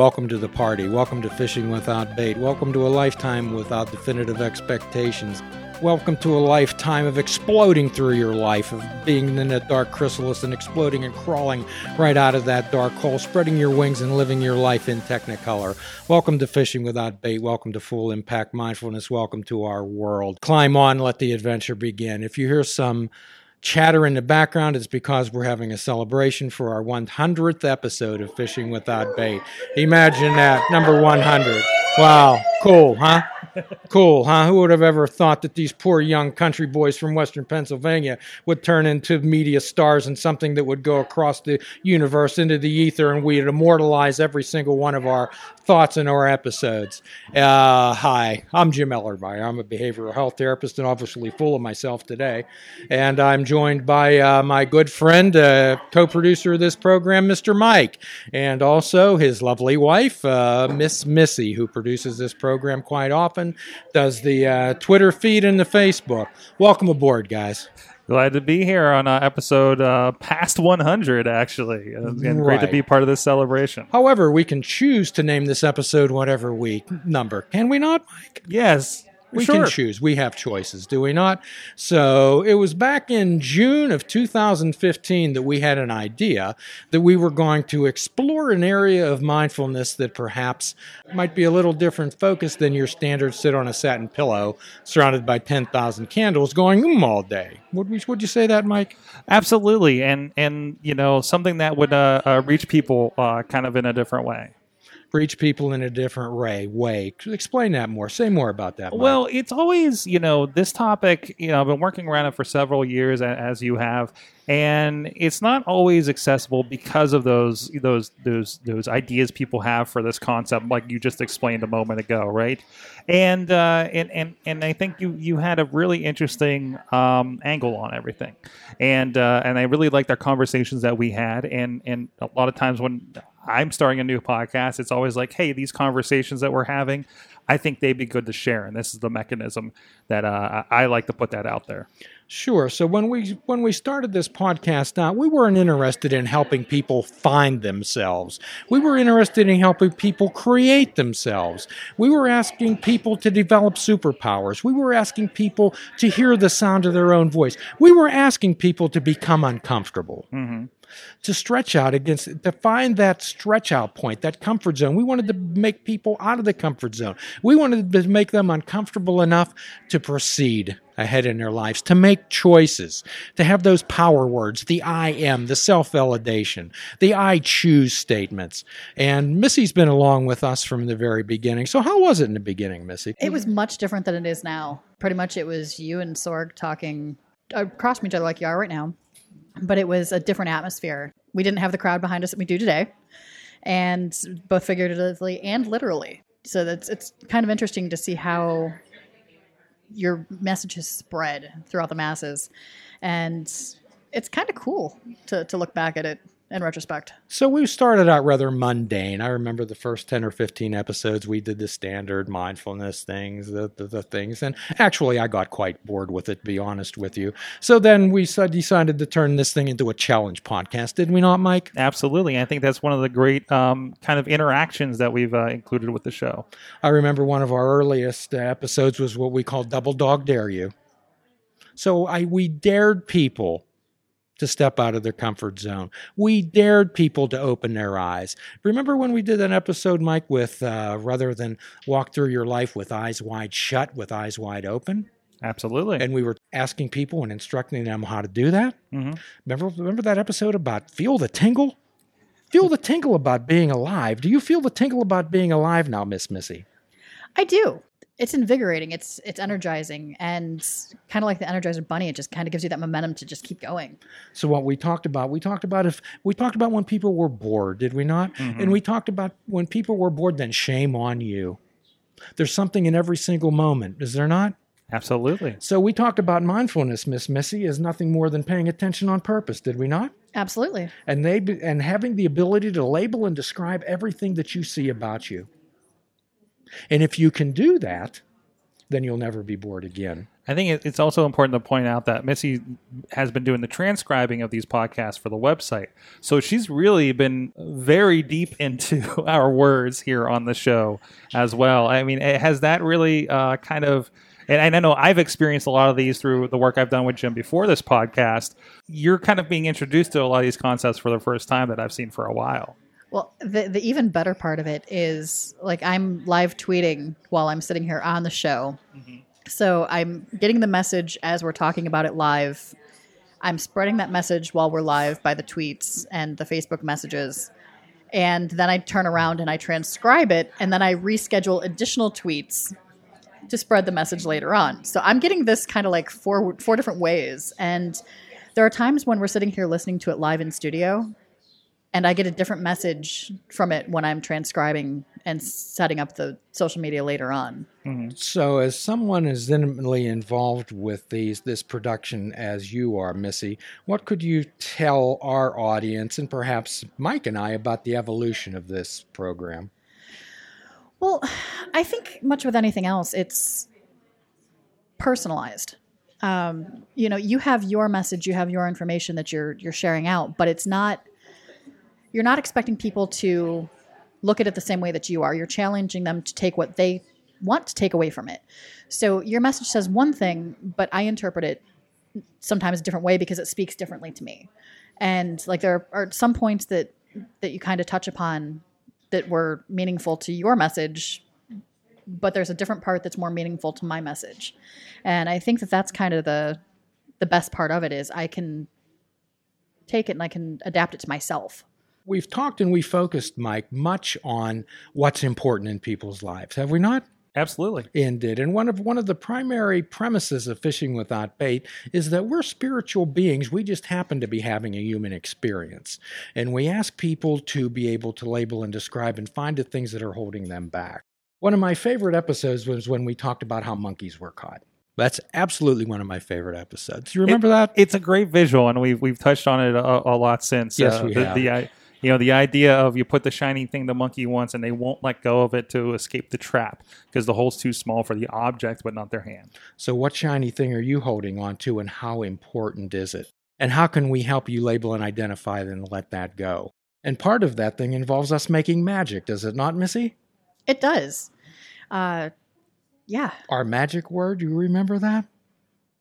welcome to the party. Welcome to Fishing Without Bait. Welcome to a lifetime without definitive expectations. Welcome to a lifetime of exploding through your life, of being in that dark chrysalis and exploding and crawling right out of that dark hole, spreading your wings and living your life in Technicolor. Welcome to Fishing Without Bait. Welcome to Full Impact Mindfulness. Welcome to our world. Climb on, let the adventure begin. If you hear some chatter in the background, it's because we're having a celebration for our 100th episode of Fishing Without Bait. Imagine that, number 100. Wow, cool, huh? Cool, huh? Who would have ever thought that these poor young country boys from Western Pennsylvania would turn into media stars and something that would go across the universe into the ether and we'd immortalize every single one of our thoughts in our episodes? Uh, hi, I'm Jim Ellermeyer. I'm a behavioral health therapist and obviously full of myself today. And I'm joined by uh, my good friend, uh, co producer of this program, Mr. Mike, and also his lovely wife, uh, Miss Missy, who produces this program quite often, does the uh, Twitter feed and the Facebook. Welcome aboard, guys. Glad to be here on uh, episode uh, past 100, actually. And great to be part of this celebration. However, we can choose to name this episode whatever we number. Can we not, Mike? Yes. We sure. can choose. We have choices, do we not? So it was back in June of 2015 that we had an idea that we were going to explore an area of mindfulness that perhaps might be a little different focus than your standard sit on a satin pillow surrounded by 10,000 candles going mm all day. Would, we, would you say that, Mike? Absolutely. And, and you know, something that would uh, uh, reach people uh, kind of in a different way. Reach people in a different way. way. Explain that more. Say more about that. Mike. Well, it's always, you know, this topic, you know, I've been working around it for several years as you have, and it's not always accessible because of those those those those ideas people have for this concept like you just explained a moment ago, right? And uh and and and I think you you had a really interesting um angle on everything. And uh and I really liked our conversations that we had and and a lot of times when I'm starting a new podcast, it's always like, hey, these conversations that we're having, I think they'd be good to share, and this is the mechanism that uh, I like to put that out there. Sure. So when we when we started this podcast out, we weren't interested in helping people find themselves. We were interested in helping people create themselves. We were asking people to develop superpowers. We were asking people to hear the sound of their own voice. We were asking people to become uncomfortable to stretch out against to find that stretch out point that comfort zone. We wanted to make people out of the comfort zone. We wanted to make them uncomfortable enough to proceed ahead in their lives to make choices to have those power words the i am the self-validation the i choose statements. And missy's been along with us from the very beginning. So how was it in the beginning missy? It was much different than it is now. Pretty much, it was you and Sorg talking across from each other like you are right now, but it was a different atmosphere. We didn't have the crowd behind us that we do today, and both figuratively and literally. So that's it's kind of interesting to see how your message has spread throughout the masses, and it's kind of cool to to look back at it in retrospect. So we started out rather mundane. I remember the first 10 or 15 episodes, we did the standard mindfulness things, the, the, the things. And actually, I got quite bored with it, to be honest with you. So then we decided to turn this thing into a challenge podcast, did we not, Mike? Absolutely, I think that's one of the great um, kind of interactions that we've uh, included with the show. I remember one of our earliest uh, episodes was what we called Double Dog Dare You. So I we dared people to step out of their comfort zone. We dared people to open their eyes. Remember when we did an episode, Mike, with uh, rather than walk through your life with eyes wide shut, with eyes wide open, Absolutely. and we were asking people and instructing them how to do that. Mhm. Remember, remember that episode about feel the tingle. Feel the tingle about being alive. Do you feel the tingle about being alive now, Miss Missy? I do. It's invigorating. It's it's energizing, and kind of like the Energizer Bunny. It just kind of gives you that momentum to just keep going. So what we talked about, we talked about if we talked about when people were bored, did we not? And mm-hmm. we talked about when people were bored, then shame on you. There's something in every single moment, is there not? Absolutely. So we talked about mindfulness, Miss Missy, is nothing more than paying attention on purpose, did we not? Absolutely. And they and having the ability to label and describe everything that you see about you. And if you can do that, then you'll never be bored again. I think it's also important to point out that Missy has been doing the transcribing of these podcasts for the website. So she's really been very deep into our words here on the show as well. I mean, it- has that really uh, kind of. And I know I've experienced a lot of these through the work I've done with Jim before this podcast. You're kind of being introduced to a lot of these concepts for the first time that I've seen for a while. Well, the the even better part of it is like I'm live tweeting while I'm sitting here on the show. Mm-hmm. So I'm getting the message as we're talking about it live. I'm spreading that message while we're live by the tweets and the Facebook messages. And then I turn around and I transcribe it and then I reschedule additional tweets to spread the message later on. So I'm getting this kind of like four four different ways and there are times when we're sitting here listening to it live in studio and I get a different message from it when I'm transcribing and setting up the social media later on. So, as someone as intimately involved with these this production as you are, Missy, what could you tell our audience and perhaps Mike and I about the evolution of this program? Well, I think much with anything else, it's personalized. Um, you know, you have your message, you have your information that you're you're sharing out, but it's not. You're not expecting people to look at it the same way that you are. You're challenging them to take what they want to take away from it. So your message says one thing, but I interpret it sometimes a different way because it speaks differently to me. And like there are some points that that you kind of touch upon that were meaningful to your message but there's a different part that's more meaningful to my message and i think that that's kind of the the best part of it is i can take it and i can adapt it to myself We've talked and we focused, Mike, much on what's important in people's lives, have we not? Absolutely. ended. And one of one of the primary premises of fishing without bait is that we're spiritual beings. We just happen to be having a human experience. And we ask people to be able to label and describe and find the things that are holding them back. One of my favorite episodes was when we talked about how monkeys were caught. That's absolutely one of my favorite episodes. You remember that? It's a great visual, and we've we've touched on it a, a lot since. Yes, uh, we the, have. The, i- you know, the idea of you put the shiny thing the monkey wants, and they won't let go of it to escape the trap because the hole's too small for the object, but not their hand. So, what shiny thing are you holding on to, and how important is it? And how can we help you label and identify it and let that go? And part of that thing involves us making magic, does it not, Missy? it does uh yeah Our magic word, you remember that?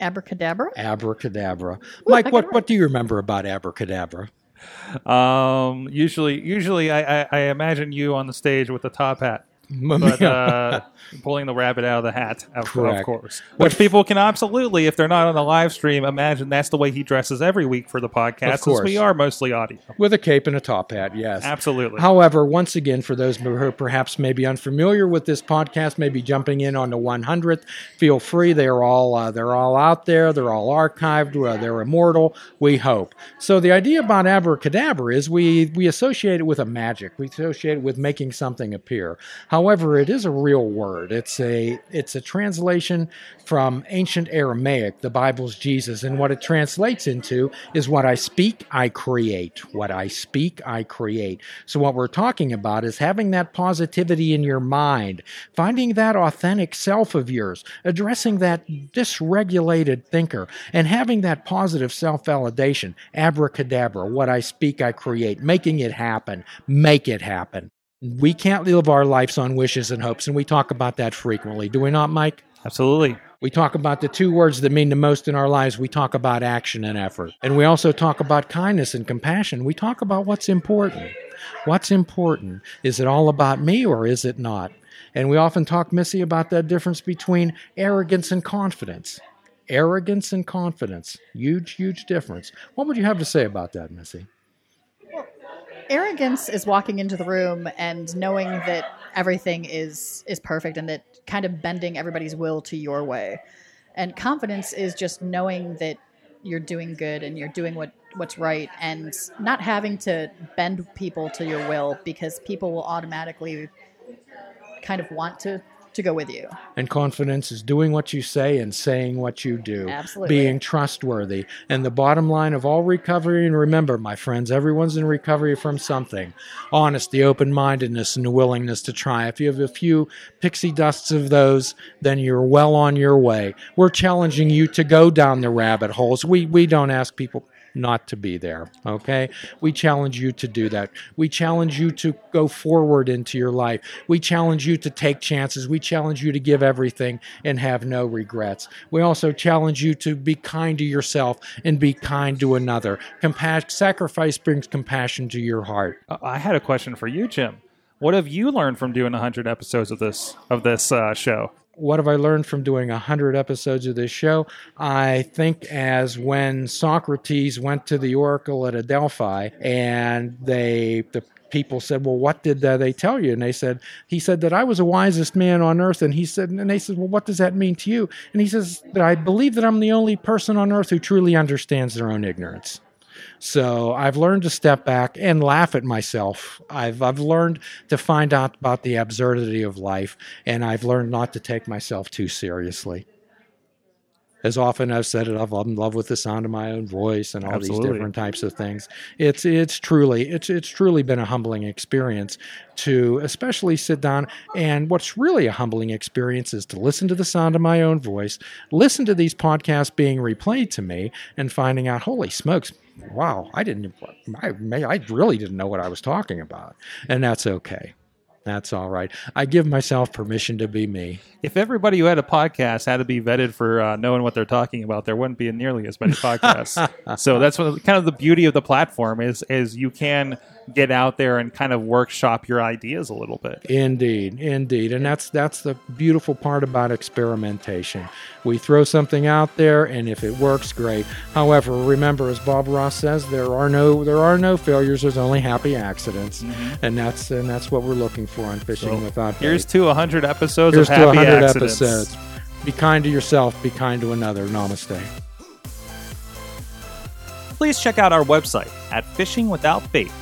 abracadabra Abracadabra. I Mike, what, what do you remember about abracadabra? Um, usually, usually, I, I, I imagine you on the stage with the top hat, but uh, pulling the rabbit out of the hat, of, of course. Which people can absolutely, if they're not on the live stream, imagine that's the way he dresses every week for the podcast, since course. we are mostly audio. With a cape and a top hat, yes. Absolutely. However, once again, for those who are perhaps maybe unfamiliar with this podcast, maybe jumping in on the 100th, feel free. They're all uh, they're all out there. They're all archived. Uh, they're immortal. We hope. So the idea about abracadabra is we we associate it with a magic. We associate it with making something appear. However, it is a real word. It's a it's a translation from ancient Aramaic, the Bible's Jesus, and what it translates into is what I speak, I create. What I speak, I create. So what we're talking about is having that positivity in your mind, finding that authentic self of yours, addressing that dysregulated thinker, and having that positive self-validation. Abracadabra, what I speak, I create, making it happen. Make it happen. We can't live our lives on wishes and hopes, and we talk about that frequently. Do we not, Mike? Absolutely. We talk about the two words that mean the most in our lives. We talk about action and effort. And we also talk about kindness and compassion. We talk about what's important. What's important? Is it all about me or is it not? And we often talk, Missy, about that difference between arrogance and confidence. Arrogance and confidence. Huge, huge difference. What would you have to say about that, Missy? Arrogance is walking into the room and knowing that everything is is perfect and that kind of bending everybody's will to your way. And confidence is just knowing that you're doing good and you're doing what what's right and not having to bend people to your will because people will automatically kind of want to to go with you. And confidence is doing what you say and saying what you do. Absolutely. Being trustworthy. And the bottom line of all recovery, and remember, my friends, everyone's in recovery from something honesty, open mindedness, and the willingness to try. If you have a few pixie dusts of those, then you're well on your way. We're challenging you to go down the rabbit holes. We, we don't ask people not to be there. Okay? We challenge you to do that. We challenge you to go forward into your life. We challenge you to take chances. We challenge you to give everything and have no regrets. We also challenge you to be kind to yourself and be kind to another. Compa- sacrifice brings compassion to your heart. Uh, I had a question for you, Jim. What have you learned from doing 100 episodes of this of this uh, show? What have I learned from doing 100 episodes of this show? I think as when Socrates went to the oracle at Adelphi and they, the people said, well, what did they tell you? And they said, he said that I was the wisest man on earth. And he said, and they said, well, what does that mean to you? And he says that I believe that I'm the only person on earth who truly understands their own ignorance. So I've learned to step back and laugh at myself. I've I've learned to find out about the absurdity of life, and I've learned not to take myself too seriously. As often I've said it, I'm in love with the sound of my own voice and all Absolutely. these different types of things. It's it's truly it's it's truly been a humbling experience to especially sit down and what's really a humbling experience is to listen to the sound of my own voice, listen to these podcasts being replayed to me, and finding out, holy smokes, wow, I didn't, I, I really didn't know what I was talking about. And that's okay. That's all right. I give myself permission to be me. If everybody who had a podcast had to be vetted for uh, knowing what they're talking about, there wouldn't be nearly as many podcasts. so that's what, kind of the beauty of the platform is is you can get out there and kind of workshop your ideas a little bit. Indeed, indeed, and that's that's the beautiful part about experimentation. We throw something out there, and if it works, great. However, remember, as Bob Ross says, there are no there are no failures. There's only happy accidents, and that's and that's what we're looking for on fishing Mm-hmm. So, without. Here's Bait. to 100 episodes Here's of to happy 100 accidents. episodes. Be kind to yourself. Be kind to another. Namaste. please check out our website at fishingwithoutbait.com,